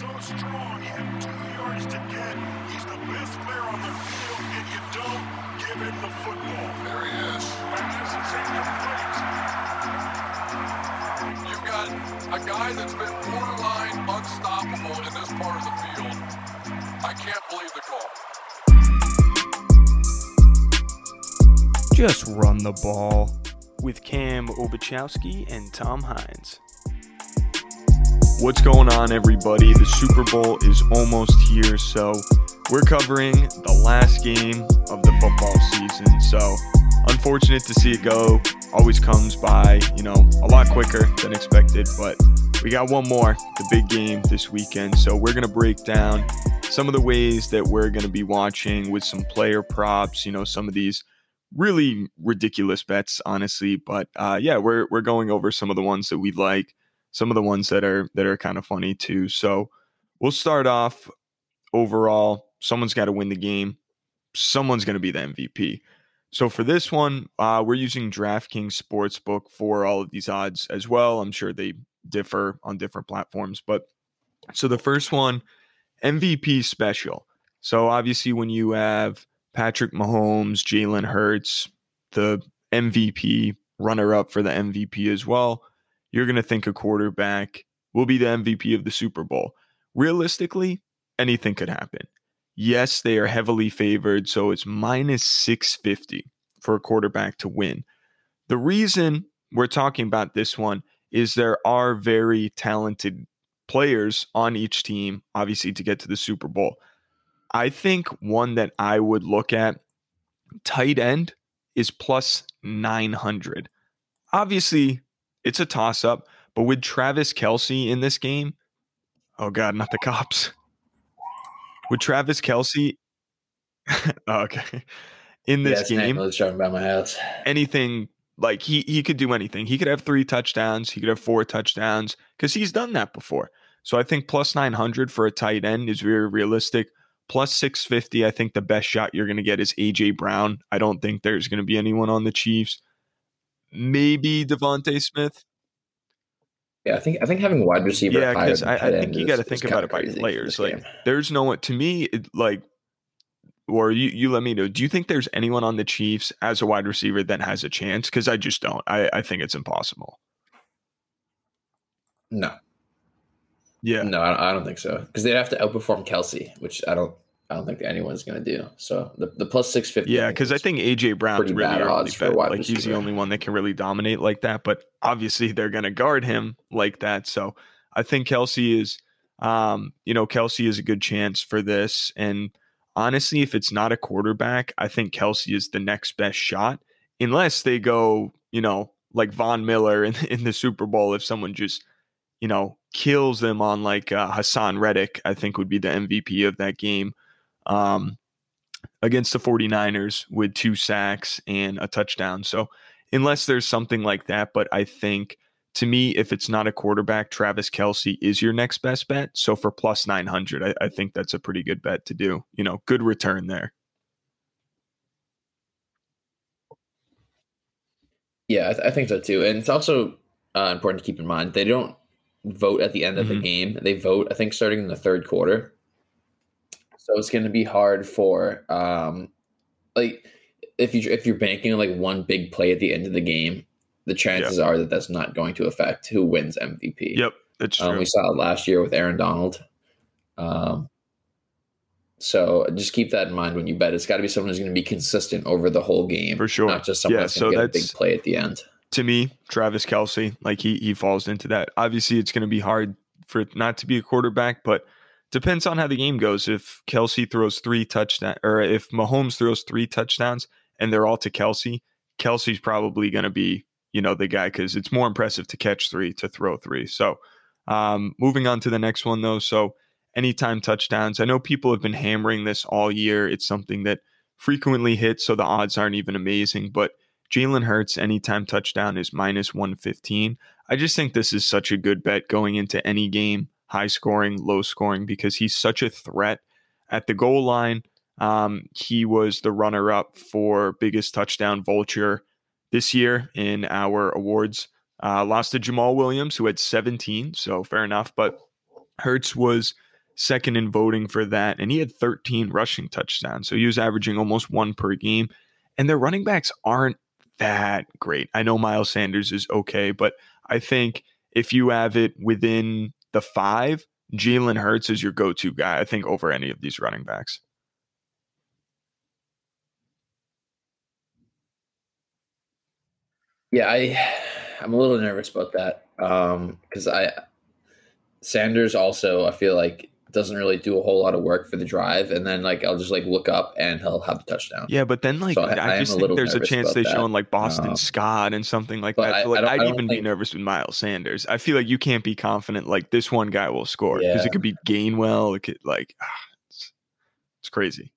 so strong. He had two yards to get. He's the best player on the field, and you don't give him the football. There he is. Pass is incomplete. You've got a guy that's been borderline unstoppable in this part of the field. I can't believe the call. Just run the ball with Cam Obachowski and Tom Hines. What's going on, everybody? The Super Bowl is almost here, so we're covering the last game of the football season. So, unfortunate to see it go. Always comes by, you know, a lot quicker than expected, but we got one more, the big game this weekend. So, we're going to break down some of the ways that we're going to be watching with some player props, you know, some of these really ridiculous bets, honestly. But uh, yeah, we're we're going over some of the ones that we like, some of the ones that are that are kind of funny too. So we'll start off overall. Someone's got to win the game. Someone's going to be the MVP. So for this one, uh, we're using DraftKings Sportsbook for all of these odds as well. I'm sure they differ on different platforms, but so the first one, MVP special. So obviously, when you have Patrick Mahomes, Jalen Hurts, the MVP, runner up for the MVP as well, you're going to think a quarterback will be the MVP of the Super Bowl. Realistically, anything could happen. Yes, they are heavily favored, so it's minus 650 for a quarterback to win. The reason we're talking about this one is there are very talented players on each team, obviously, to get to the Super Bowl. I think one that I would look at tight end is plus 900. Obviously, it's a toss up, but with Travis Kelce in this game, oh God, not the cops. With Travis Kelce, oh, okay, in this yeah, game, I was driving by my house. anything like he he could do anything. He could have three touchdowns. He could have four touchdowns because he's done that before. So I think plus 900 for a tight end is very realistic plus 650 i think the best shot you're going to get is aj brown i don't think there's going to be anyone on the chiefs maybe devonta smith Yeah, I think I think having wide receiver. yeah because I, I think you got to think about it by players like game. there's no one to me it, like or you, you let me know do you think there's anyone on the chiefs as a wide receiver that has a chance because i just don't I, I think it's impossible no, yeah no, I don't, I don't think so because they'd have to outperform Kelce, which I don't. I don't think anyone's going to do. So the, the plus six fifty. Yeah, because I think AJ Brown's pretty really bad odds for a bet. wide Like he's the only one that can really dominate like that. But obviously they're going to guard him like that. So I think Kelce is, um, you know, Kelce is a good chance for this. And honestly, if it's not a quarterback, I think Kelce is the next best shot, unless they go, you know, like Von Miller in, in the Super Bowl. If someone just, you know, kills them on like uh, Haason Reddick, I think would be the MVP of that game. Um, against the 49ers with two sacks and a touchdown. So, unless there's something like that, but I think to me, if it's not a quarterback, Travis Kelce is your next best bet. So, for plus 900, I, I think that's a pretty good bet to do. You know, good return there. Yeah, I, th- I think so too. And it's also uh, important to keep in mind they don't vote at the end of the Mhm. game. They vote, I think, starting in the third quarter. So it's going to be hard for um, like if you if you're banking on like one big play at the end of the game, the chances are that that's not going to affect who wins MVP. Yep, that's true. Um, we saw it last year with Aaron Donald. Um, so just keep that in mind when you bet. It's got to be someone who's going to be consistent over the whole game, For sure. Not just someone Yeah, that's going to get a big play at the end. to me, Travis Kelce, like he he falls into that. Obviously, it's going to be hard for it not to be a quarterback, but depends on how the game goes. If Kelce throws three touchdowns, or if Mahomes throws three touchdowns and they're all to Kelce, Kelce's probably going to be you know the guy because it's more impressive to catch three to throw three. So, um, moving on to the next one though, so anytime touchdowns. I know people have been hammering this all year. It's something that frequently hits, so the odds aren't even amazing, but Jalen Hurts anytime touchdown is minus 115. I just think this is such a good bet going into any game, high scoring, low scoring, because he's such a threat at the goal line. Um, he was the runner up for biggest touchdown vulture this year in our awards. Uh, lost to Jamaal Williams, who had 17, so fair enough. But Hurts was second in voting for that, and he had 13 rushing touchdowns. So he was averaging almost one per game. And their running backs aren't that great. I know Miles Sanders is okay, but I think if you have it within the five, Jalen Hurts is your go to guy, I think, over any of these running backs. Yeah, I I'm a little nervous about that Um, because I Sanders also I feel like doesn't really do a whole lot of work for the drive, and then like I'll just like look up and he'll have a touchdown. Yeah, but then like so I, I, I just think there's a chance they show in like Boston um, Scott and something like that. I, like, I'd even think, be nervous with Miles Sanders. I feel like you can't be confident like this one guy will score because yeah. it could be Gainwell. It could like ah, it's, it's crazy.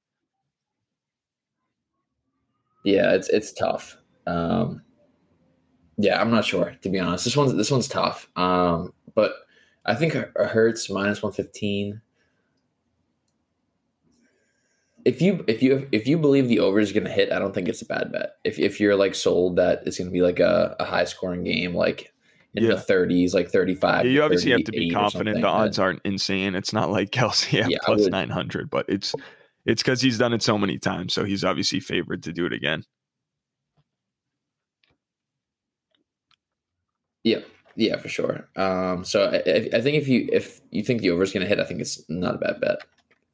Yeah, it's it's tough. Um, yeah, I'm not sure to be honest. This one's this one's tough. Um, but I think Hurts minus one fifteen. If you if you if you believe the over is going to hit, I don't think it's a bad bet. If if you're like sold that it's going to be like a, a high scoring game, like in yeah. the 30s, like 35. Yeah, you obviously have to be confident. The odds aren't insane. It's not like Kelce at yeah, plus 900, but it's it's because he's done it so many times. So he's obviously favored to do it again. Yeah, yeah, for sure. Um, so I, I think if you if you think the over is going to hit, I think it's not a bad bet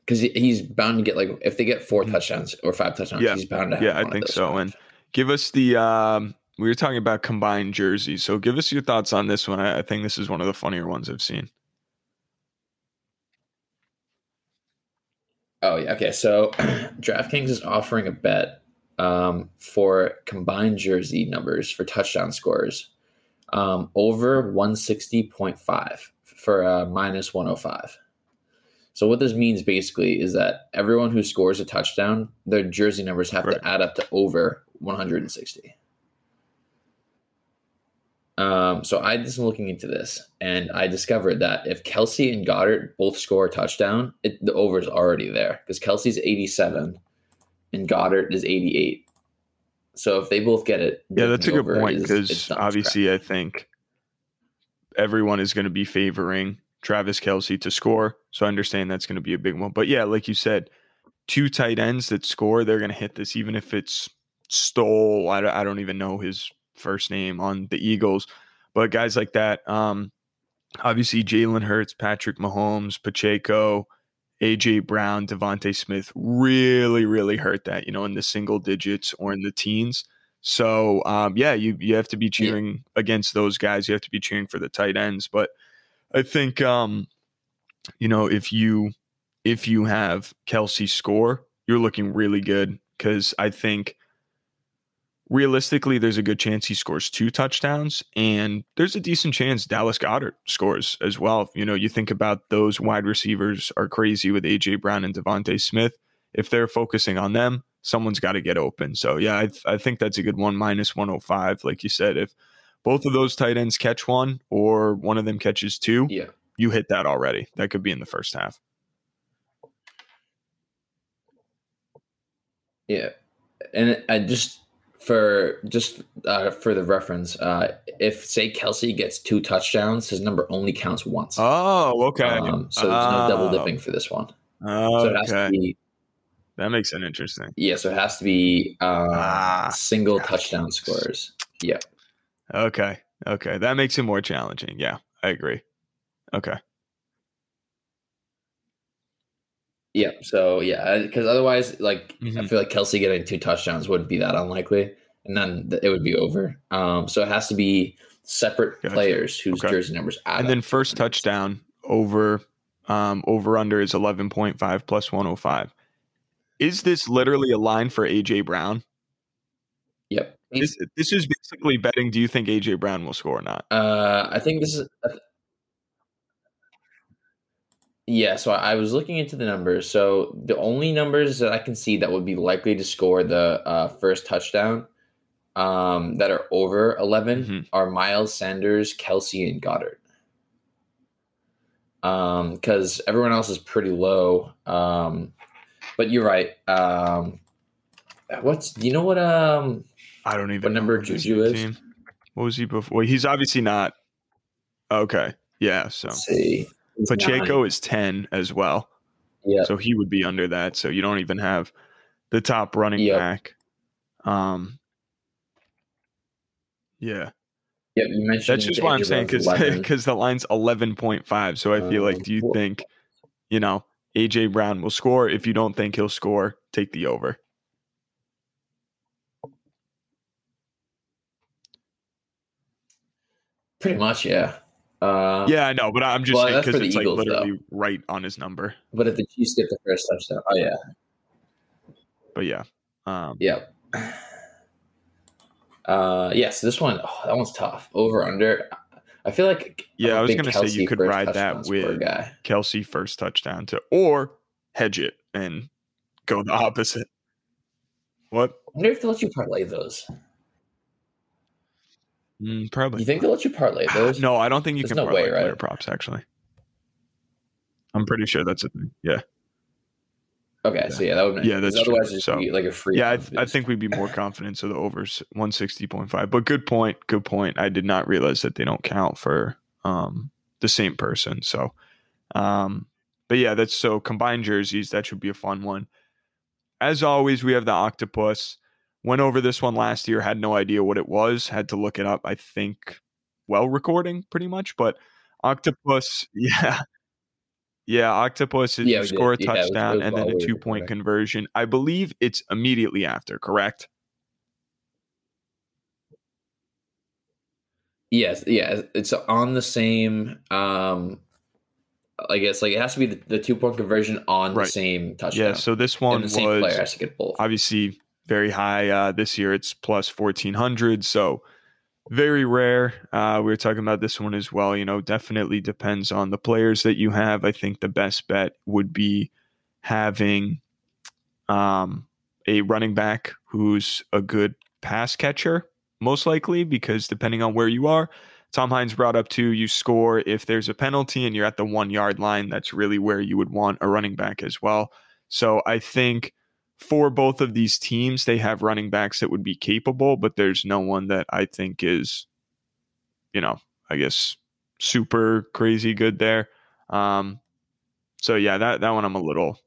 because he's bound to get like if they get 4 mm-hmm. touchdowns or five touchdowns, yeah. he's bound to. yeah, I think so. And give us the um, we were talking about combined jerseys, so give us your thoughts on this one. I, I think this is one of the funnier ones I've seen. Oh yeah, okay. So DraftKings is offering a bet um, for combined jersey numbers for touchdown scores um, over 160.5 for a minus 105. So what this means basically is that everyone who scores a touchdown, their jersey numbers have to add up to over 160. Um, so I just looking into this, and I discovered that if Kelce and Goedert both score a touchdown, it, the over is already there because Kelce's 87 and Goedert is 88. So if they both get it, yeah, that's a good point because obviously I think everyone is going to be favoring Travis Kelce to score. So I understand that's going to be a big one. But yeah, like you said, two tight ends that score, they're going to hit this, even if it's Stoll. I, I don't even know his first name on the Eagles, but guys like that. Um, obviously, Jalen Hurts, Patrick Mahomes, Pacheco, AJ Brown, DeVonta Smith really, really hurt that, you know, in the single digits or in the teens. So um, yeah, you you have to be cheering yeah. against those guys. You have to be cheering for the tight ends. But I think um, you know, if you if you have Kelce score, you're looking really good because I think realistically, there's a good chance he scores two touchdowns, and there's a decent chance Dallas Goedert scores as well. You know, you think about those wide receivers are crazy with AJ Brown and DeVonta Smith. If they're focusing on them, someone's got to get open. So yeah, I, I think that's a good one minus 105. Like you said, if both of those tight ends catch one or one of them catches two, yeah, you hit that already. That could be in the first half. Yeah, and I just for just uh, for the reference, uh, if say Kelce gets two touchdowns, his number only counts once. Oh, okay. Um, so there's no double oh. dipping for this one. Oh, so it has okay. to be. That makes it interesting. Yeah, so it has to be uh, ah, single gosh. touchdown scores. Yeah. Okay. Okay, that makes it more challenging. Yeah, I agree. Okay. Yeah. So yeah, because otherwise, like mm-hmm. I feel like Kelce getting two touchdowns wouldn't be that unlikely, and then it would be over. Um, so it has to be separate gotcha. players whose okay. jersey numbers add. And then first touchdown over um, over under is eleven point five plus one hundred five. Is this literally a line for AJ Brown? Yep. This, this is basically betting. Do you think AJ Brown will score or not? Uh, I think this is. Yeah, so I was looking into the numbers. So the only numbers that I can see that would be likely to score the uh, first touchdown um, that are over 11 mm-hmm. are Miles Sanders, Kelce, and Goedert. Because um, everyone else is pretty low. Um, but you're right. Um, what's you know what um I don't even what number Juju is? What was he before? Well, he's obviously not. Okay, yeah. So Let's see He's Pacheco nine. is 10 as well. Yeah. So he would be under that. So you don't even have the top running Yep. back. Um, yeah, Yeah, you mentioned that's just why I'm saying because because the line's 11.5. So I feel like, Um, do you well- think, you know, AJ Brown will score? If you don't think he'll score, take the over. pretty much, yeah. Uh, Yeah, I know, but I'm just well, saying because it's like Eagles, literally right on his number. But if the Chiefs get the first touchdown, oh yeah, But yeah, um, yeah. Uh, yes, this one, oh, that one's tough. Over under. I feel like Yeah, I was gonna say you could ride that with-. Kelce first touchdown to or hedge it and go the opposite. What? I wonder if they'll let you parlay those. Mm, probably. You think they'll let you parlay those? no, I don't think you There's can no parlay way, right? player props. Actually, I'm pretty sure that's a thing. Yeah, Okay, so yeah, that would make Yeah, that's true. otherwise So, be like a free. yeah. I, one I think we'd be more confident. So the overs 160.5. But good point. Good point. I did not realize that they don't count for um the same person. So, um, but yeah, that's so combined jerseys. That should be a fun one. As always, we have the octopus. Went over this one last year. Had no idea what it was. Had to look it up. I think well recording pretty much, but octopus. Yeah. Yeah, octopus Yeah, we did. score a Yeah, touchdown was and then a two point conversion. I believe it's immediately after, correct? Yes, yeah, it's on the same. um I guess like it has to be the, the two point conversion on Right. the same touchdown. Yeah, so this one the same player was has to get both. obviously very high uh, this year. It's plus 1400, so very rare. Uh, we were talking about this one as well. You know, definitely depends on the players that you have. I think the best bet would be having um, a running back who's a good pass catcher, most likely, because depending on where you are, Tom Hines brought up too, you score if there's a penalty and you're at the one yard line. That's really where you would want a running back as well. So I think for both of these teams, they have running backs that would be capable, but there's no one that I think is, you know, I guess super crazy good there. Um, so yeah, that that one I'm a little,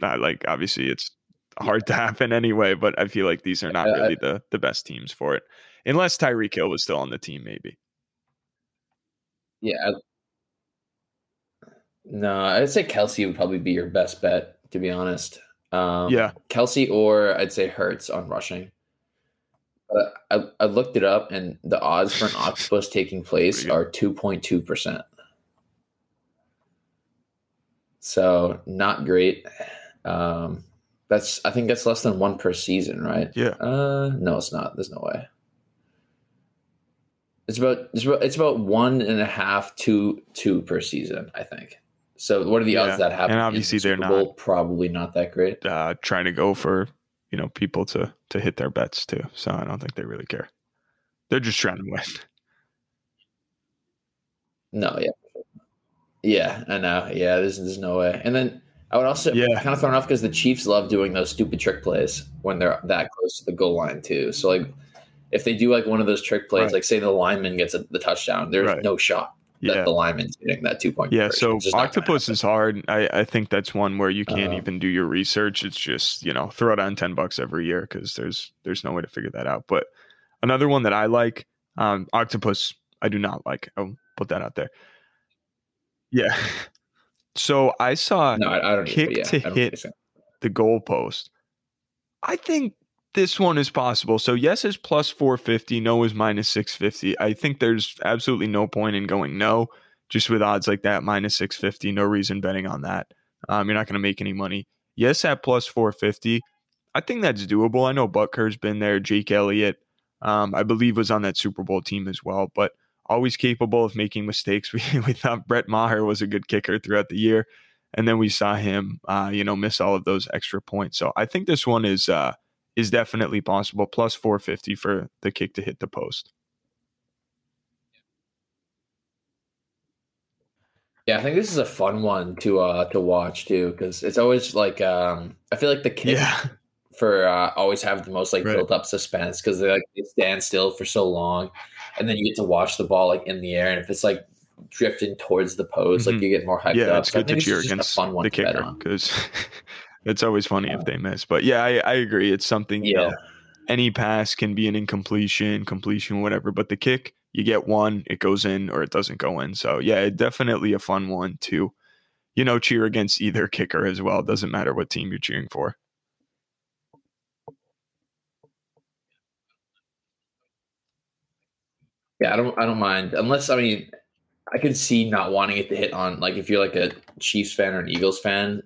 like obviously it's hard to happen anyway, but I feel like these are not really the the best teams for it, unless Tyreek Hill was still on the team, maybe. Yeah. No, I'd say Kelce would probably be your best bet, to be honest. Um, Yeah. Kelce or I'd say Hurts on rushing. But I, I looked it up, and the odds for an octopus taking place are two point two percent. So not great. Um, that's I think that's less than one per season, right? Yeah. Uh, no, it's not. There's no way. It's about it's about it's about one and a half to two per season, I think. So what are the Yeah, odds that happen? and in the obviously they're Bowl? not- probably not that great. Uh, trying to go for you know people to to hit their bets too, so I don't think they really care. They're just trying to win. No, yeah, yeah, I know. Yeah, there's there's no way. And then I would also Yeah. kind of thrown off because the Chiefs love doing those stupid trick plays when they're that close to the goal line too. So like, if they do like one of those trick plays, Right. like say the lineman gets a, the touchdown, there's Right. no shot Yeah. the lineman's getting that two point. Yeah, so octopus is hard. I, I think that's one where you can't Um, even do your research. It's just you know throw down ten bucks every year because there's there's no way to figure that out. But another one that I like, um, octopus, I do not like. I'll put that out there. Yeah. So I saw No, I, I don't. kick Kick yeah, to hit. the goalpost. I think this one is possible. So yes is plus 450, no is minus 650. I think there's absolutely no point in going no, just with odds like that, minus 650. No reason betting on that. Um, you're not going to make any money. Yes at plus 450. I think that's doable. I know Butker's been there. Jake Elliott, um, I believe, was on that Super Bowl team as well, but always capable of making mistakes. We, we thought Brett Maher was a good kicker throughout the year and then we saw him, uh, you know, miss all of those extra points. So I think this one is uh, is definitely possible. Plus 450 for the kick to hit the post. Yeah, I think this is a fun one to uh to watch too because it's always like um I feel like the kick Yeah, for uh, always have the most like Right. built up suspense because they like they stand still for so long, and then you get to watch the ball like in the air, and if it's like drifting towards the post. Like Mhm. you get more hyped yeah, up. it's So good to cheer against fun one the kicker because it's always funny if they miss. But yeah, I, I agree. It's something you Yeah. know, any pass can be an incompletion, completion, whatever. But the kick, you get one, it goes in or it doesn't go in. So yeah, definitely a fun one to, you know, cheer against either kicker as well. Doesn't matter what team you're cheering for. Yeah, I don't I don't mind unless I mean I could see not wanting it to hit on like if you're like a Chiefs fan or an Eagles fan,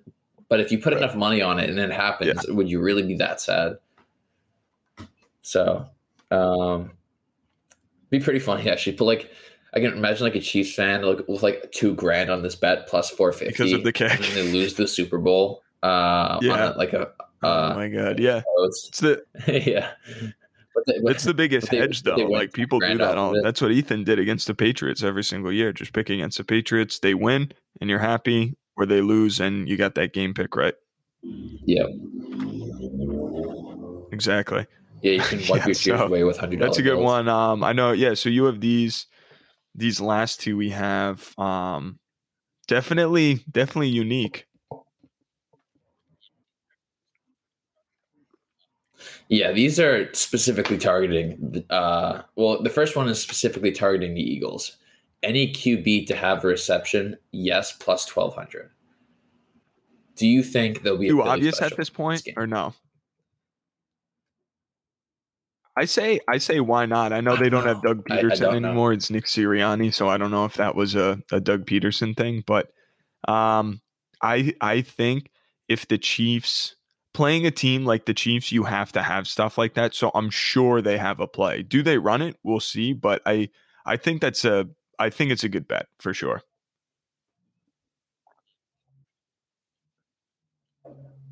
but if you put enough money on it and it happens, would you really be that sad? So, um, be pretty funny actually. Put like I can imagine like a Chiefs fan like with like two grand on this bet plus four fifty Because of the kick. and then they lose the Super Bowl. Uh, Yeah. on a, like a oh uh, my god, yeah. post. It's the yeah. But they, it's the biggest they- hedge though. Like people do that all that's what Ethan did against the Patriots every single year. Just pick against the Patriots, they win and you're happy, or they lose and you got that game pick right. yeah. Exactly. Yeah, you can wipe Yeah, your so away with hundred. That's a good one. Um, I know. Yeah. So you have these, these last two we have. Um, definitely, definitely unique. Yeah, these are specifically targeting. Uh, well, the first one is specifically targeting the Eagles. Any QB to have a reception, yes, plus twelve hundred. Do you think there'll be Too obvious at this point, game? or no? I say, I say, why not? I know I they don't don't have know. Doug I- I Pederson know. anymore. It's Nick Sirianni, so I don't know if that was a, a Doug Pederson thing, but um, I I think if the Chiefs playing a team like the Chiefs, you have to have stuff like that. So I'm sure they have a play. Do they run it? We'll see. But I I think that's a I think it's a good bet for sure.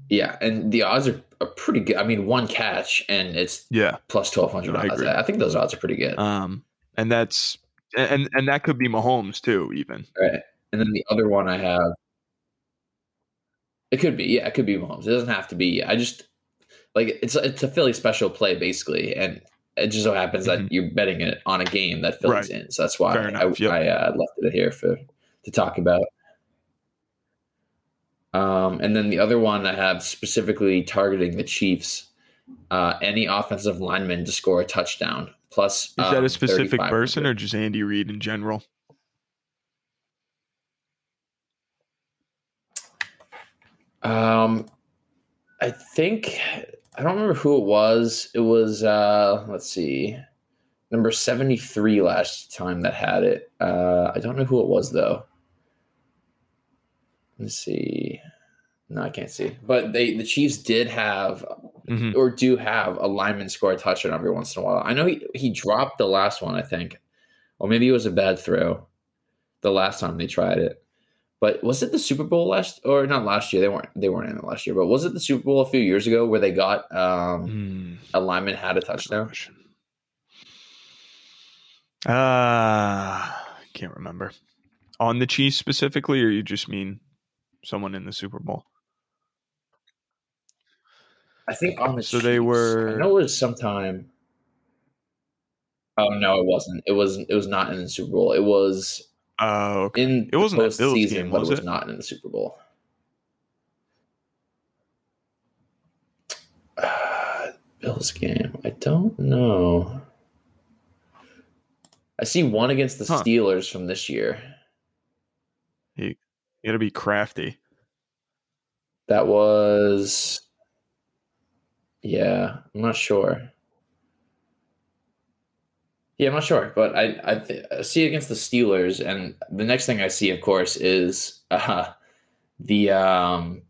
Yeah, and the odds are, are pretty good. I mean, one catch and it's Yeah. plus twelve hundred odds. I, I think those odds are pretty good. Um, and that's and and that could be Mahomes too, even. right. And then the other one I have, it could be yeah, it could be Mahomes. It doesn't have to be. I just like it's it's a Philly special play basically, and it just so happens Mhm. that you're betting it on a game that Philly's in. So that's why Fair I, enough, yep. I uh, left it here for to talk about. Um, and then the other one I have specifically targeting the Chiefs. Uh, any offensive lineman to score a touchdown plus. Is that um, a specific person or just Andy Reid in general? Um, I think I don't remember who it was. It was uh, let's see, number seventy three last time that had it. Uh, I don't know who it was though. Let's see. No, I can't see. But they the Chiefs did have Mhm. or do have a lineman score a touchdown every once in a while. I know he he dropped the last one. I think, or maybe it was a bad throw. The last time they tried it. But was it the Super Bowl last or not last year? They weren't they weren't in it last year, but was it the Super Bowl a few years ago where they got um a lineman had a touchdown? Ah, I can't remember. On the Chiefs specifically, or you just mean someone in the Super Bowl? I think on the So they were- I know it was sometime. Oh no, it wasn't. It was it was not in the Super Bowl. It was Oh, okay. in It wasn't Bills game, but was it was not in the Super Bowl. Uh, Bills game. I don't know. I see one against the Huh. Steelers from this year. You got to be crafty. That was. Yeah, I'm not sure. Yeah, I'm not sure, but I I, th- I see against the Steelers, and the next thing I see, of course, is uh, the um,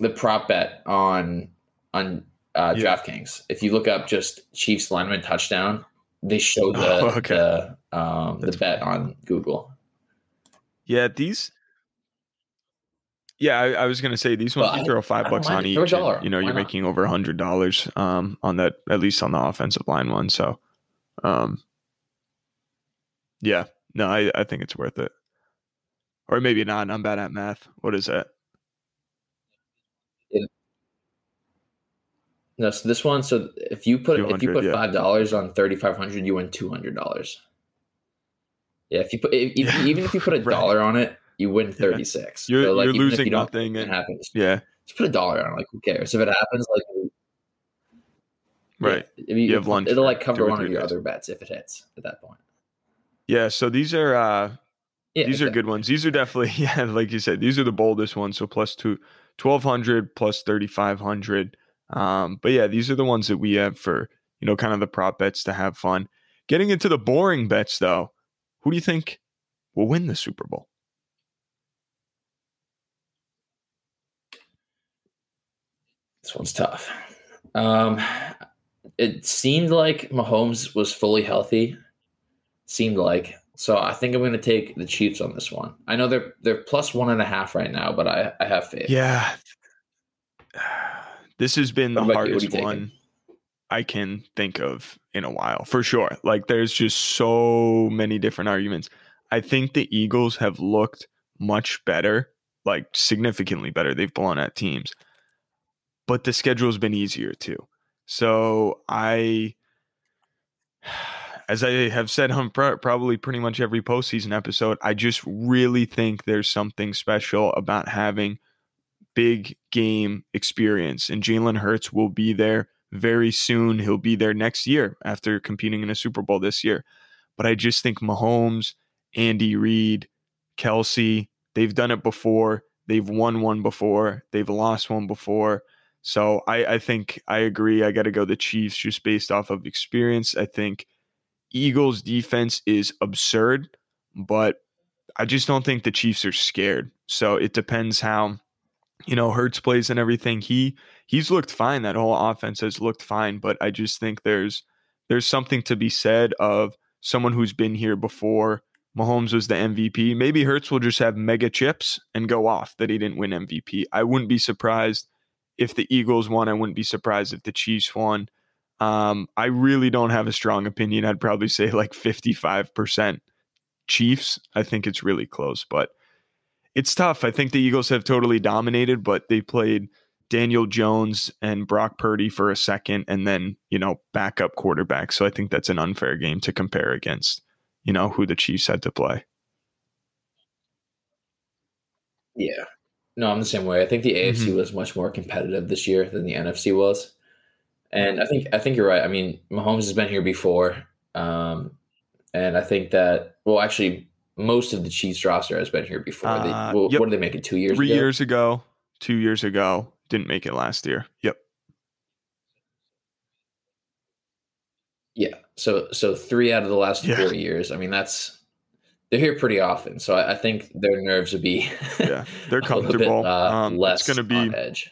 the prop bet on on uh, Yeah. DraftKings. If you look up just Chiefs lineman touchdown, they show the Oh, okay. the um, the bet on Google. Yeah, these. Yeah, I, I was gonna say these ones Well, you throw five bucks on each. And, you know, Why you're not? making over a hundred dollars um, on that, at least on the offensive line one. So, um, yeah, no, I, I think it's worth it. Or maybe not. I'm bad at math. What is that? No, so this one. So if you put if you put yeah. five dollars on thirty five hundred, you win two hundred dollars. Yeah, if you put if, Yeah. even if you put a Right. dollar on it, you win thirty six. You're- you're even if losing you nothing it and- happens. Yeah, Just put a dollar on it. Like who cares if it happens? Like right. yeah, you, You have lunch It'll like cover one of your days. other bets if it hits at that point. Yeah, so these are uh Yeah, these are good ones. These are definitely yeah, like you said, these are the boldest ones. So plus two, 1200 plus 3500. Um, but yeah, these are the ones that we have for you know kind of the prop bets to have fun. Getting into the boring bets though, who do you think will win the Super Bowl? This one's tough. Um, it seemed like Mahomes was fully healthy. Seemed like so. I think I'm going to take the Chiefs on this one. I know they're they're plus one and a half right now, but I I have faith. Yeah. This has been the What about you? What are you hardest one I can think of in a while, for sure. Like there's just so many different arguments. I think the Eagles have looked much better, like significantly better. They've blown out teams. But the schedule's been easier too. So I as I have said on pro- probably pretty much every postseason episode, I just really think there's something special about having big game experience. And Jalen Hurts will be there very soon. He'll be there next year after competing in a Super Bowl this year. But I just think Mahomes, Andy Reid, Kelce, they've done it before. They've won one before. They've lost one before. So I, I think I agree. I got to go the Chiefs just based off of experience. I think Eagles defense is absurd, but I just don't think the Chiefs are scared. So it depends how you know Hurts plays and everything. He he's looked fine. That whole offense has looked fine, but I just think there's there's something to be said of someone who's been here before. Mahomes was the MVP. Maybe Hurts will just have mega chips and go off that he didn't win MVP. I wouldn't be surprised if the Eagles won. I wouldn't be surprised if the Chiefs won. Um, I really don't have a strong opinion. I'd probably say like 55% Chiefs. I think it's really close, but it's tough. I think the Eagles have totally dominated, but they played Daniel Jones and Brock Purdy for a second and then, you know, backup quarterback. So I think that's an unfair game to compare against, you know, who the Chiefs had to play. Yeah. No, I'm the same way. I think the AFC Mhm. was much more competitive this year than the NFC was. And I think I think you're right. I mean, Mahomes has been here before. Um, and I think that well actually most of the Chiefs roster has been here before. They, Uh, well, yep. What did they make it two years Three ago? years ago, two years ago, didn't make it last year. Yep. Yeah. So so three out of the last Yeah. four years. I mean, that's they're here pretty often. So I, I think their nerves would be Yeah. They're a bit, comfortable. uh, Um, less it's going to on be edge.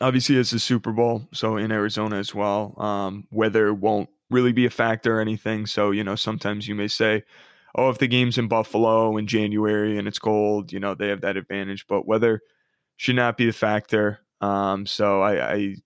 Obviously it's the Super Bowl, so in Arizona as well. Um, weather won't really be a factor or anything. So you know, sometimes you may say, "Oh, if the game's in Buffalo in January and it's cold, you know, they have that advantage." But weather should not be a factor. Um, so I, I,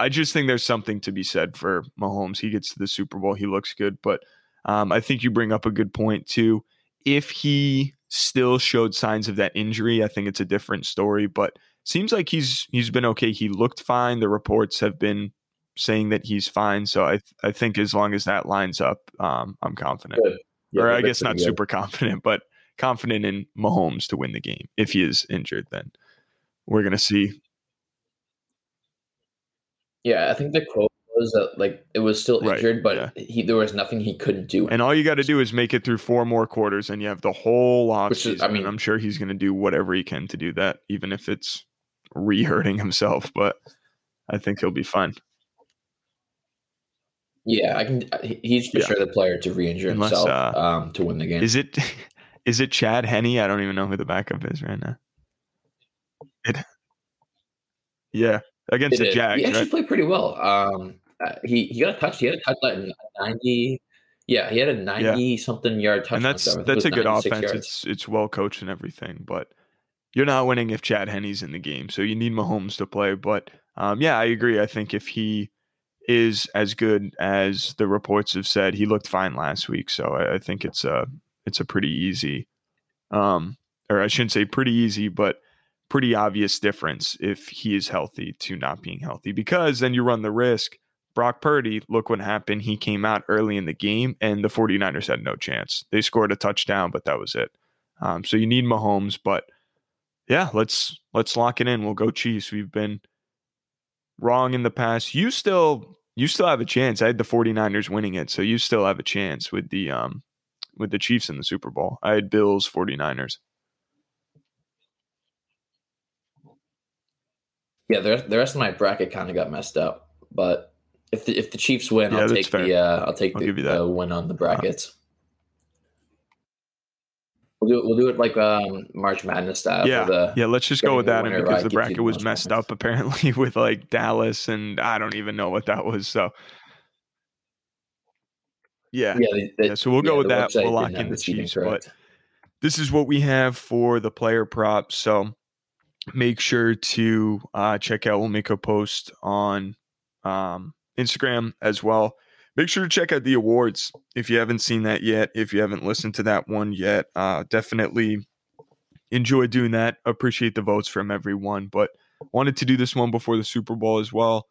I just think there's something to be said for Mahomes. He gets to the Super Bowl, he looks good, but um, I think you bring up a good point too. If he still showed signs of that injury, I think it's a different story. But seems like he's he's been okay. He looked fine. The reports have been saying that he's fine. So I I think as long as that lines up, um, I'm confident. Yeah, or I guess not good. super confident, but confident in Mahomes to win the game. If he is injured, then we're gonna see. Yeah, I think the quote was that like it was still Right, injured, but yeah. he there was nothing he couldn't do. And all you got to do is make it through four more quarters, and you have the whole Which is- offseason. I mean- mean, I'm sure he's going to do whatever he can to do that, even if it's re-hurting himself. But I think he'll be fine. yeah, I can. He's for Yeah. sure the player to re-injure Unless, himself uh, um, to win the game. Is it is it Chad Henne? I don't even know who the backup is right now. It, yeah, against It the. Jags, he actually right? played pretty well. Um, uh, he he got a touch. He had a touch like ninety. Yeah, he had a ninety something yard touchdown. and that's so I think it that's a good offense. yards. It's it's well coached and everything, but you're not winning if Chad Henne's in the game. So you need Mahomes to play. But um, yeah, I agree. I think if he is as good as the reports have said, he looked fine last week. So I, I think it's a it's a pretty easy, um, or I shouldn't say pretty easy, but pretty obvious difference if he is healthy to not being healthy because then you run the risk Brock Purdy, look what happened. He came out early in the game, and the 49ers had no chance. They scored a touchdown, but that was it. Um, so you need Mahomes, but yeah, let's let's lock it in. We'll go Chiefs. We've been wrong in the past. You still you still have a chance. I had the 49ers winning it, so you still have a chance with the um with the Chiefs in the Super Bowl. I had Bills 49ers. Yeah, the, the rest of my bracket kind of got messed up, but if the, if the Chiefs win, Yeah, I'll take the uh, I'll take I'll the, you that. the win on the brackets. We'll do it. We'll do it like um, March Madness style. yeah, the, yeah. Let's just go with that, because right the bracket was messed points. up apparently with like Dallas, and I don't even know what that was. So yeah, yeah, they- Yeah, so we'll go with that. We'll lock in the Chiefs, correct. but this is what we have for the player props. So make sure to uh, check out. We'll make a post on um, Instagram as well. Make sure to check out the awards if you haven't seen that yet. If you haven't listened to that one yet, uh, definitely enjoy doing that. Appreciate the votes from everyone, but wanted to do this one before the Super Bowl as well.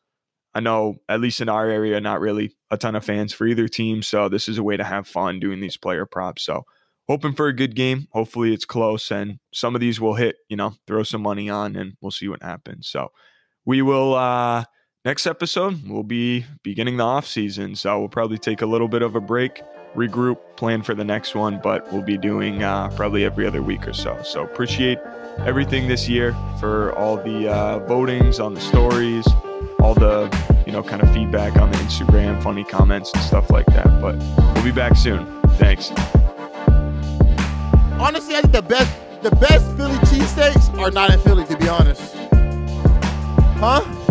I know, at least in our area, not really a ton of fans for either team. So this is a way to have fun doing these player props. So hoping for a good game. Hopefully it's close and some of these will hit, you know, throw some money on and we'll see what happens. So we will uh next episode we'll be beginning the off season. So we'll probably take a little bit of a break, regroup, plan for the next one, but we'll be doing uh probably every other week or so. So appreciate everything this year for all the uh votings on the stories, all the you know kind of feedback on the Instagram, funny comments and stuff like that. But we'll be back soon. Thanks. Honestly, I think the best the best Philly cheesesteaks are not in Philly, to be honest. Huh?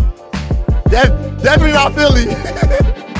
Def- definitely not Philly.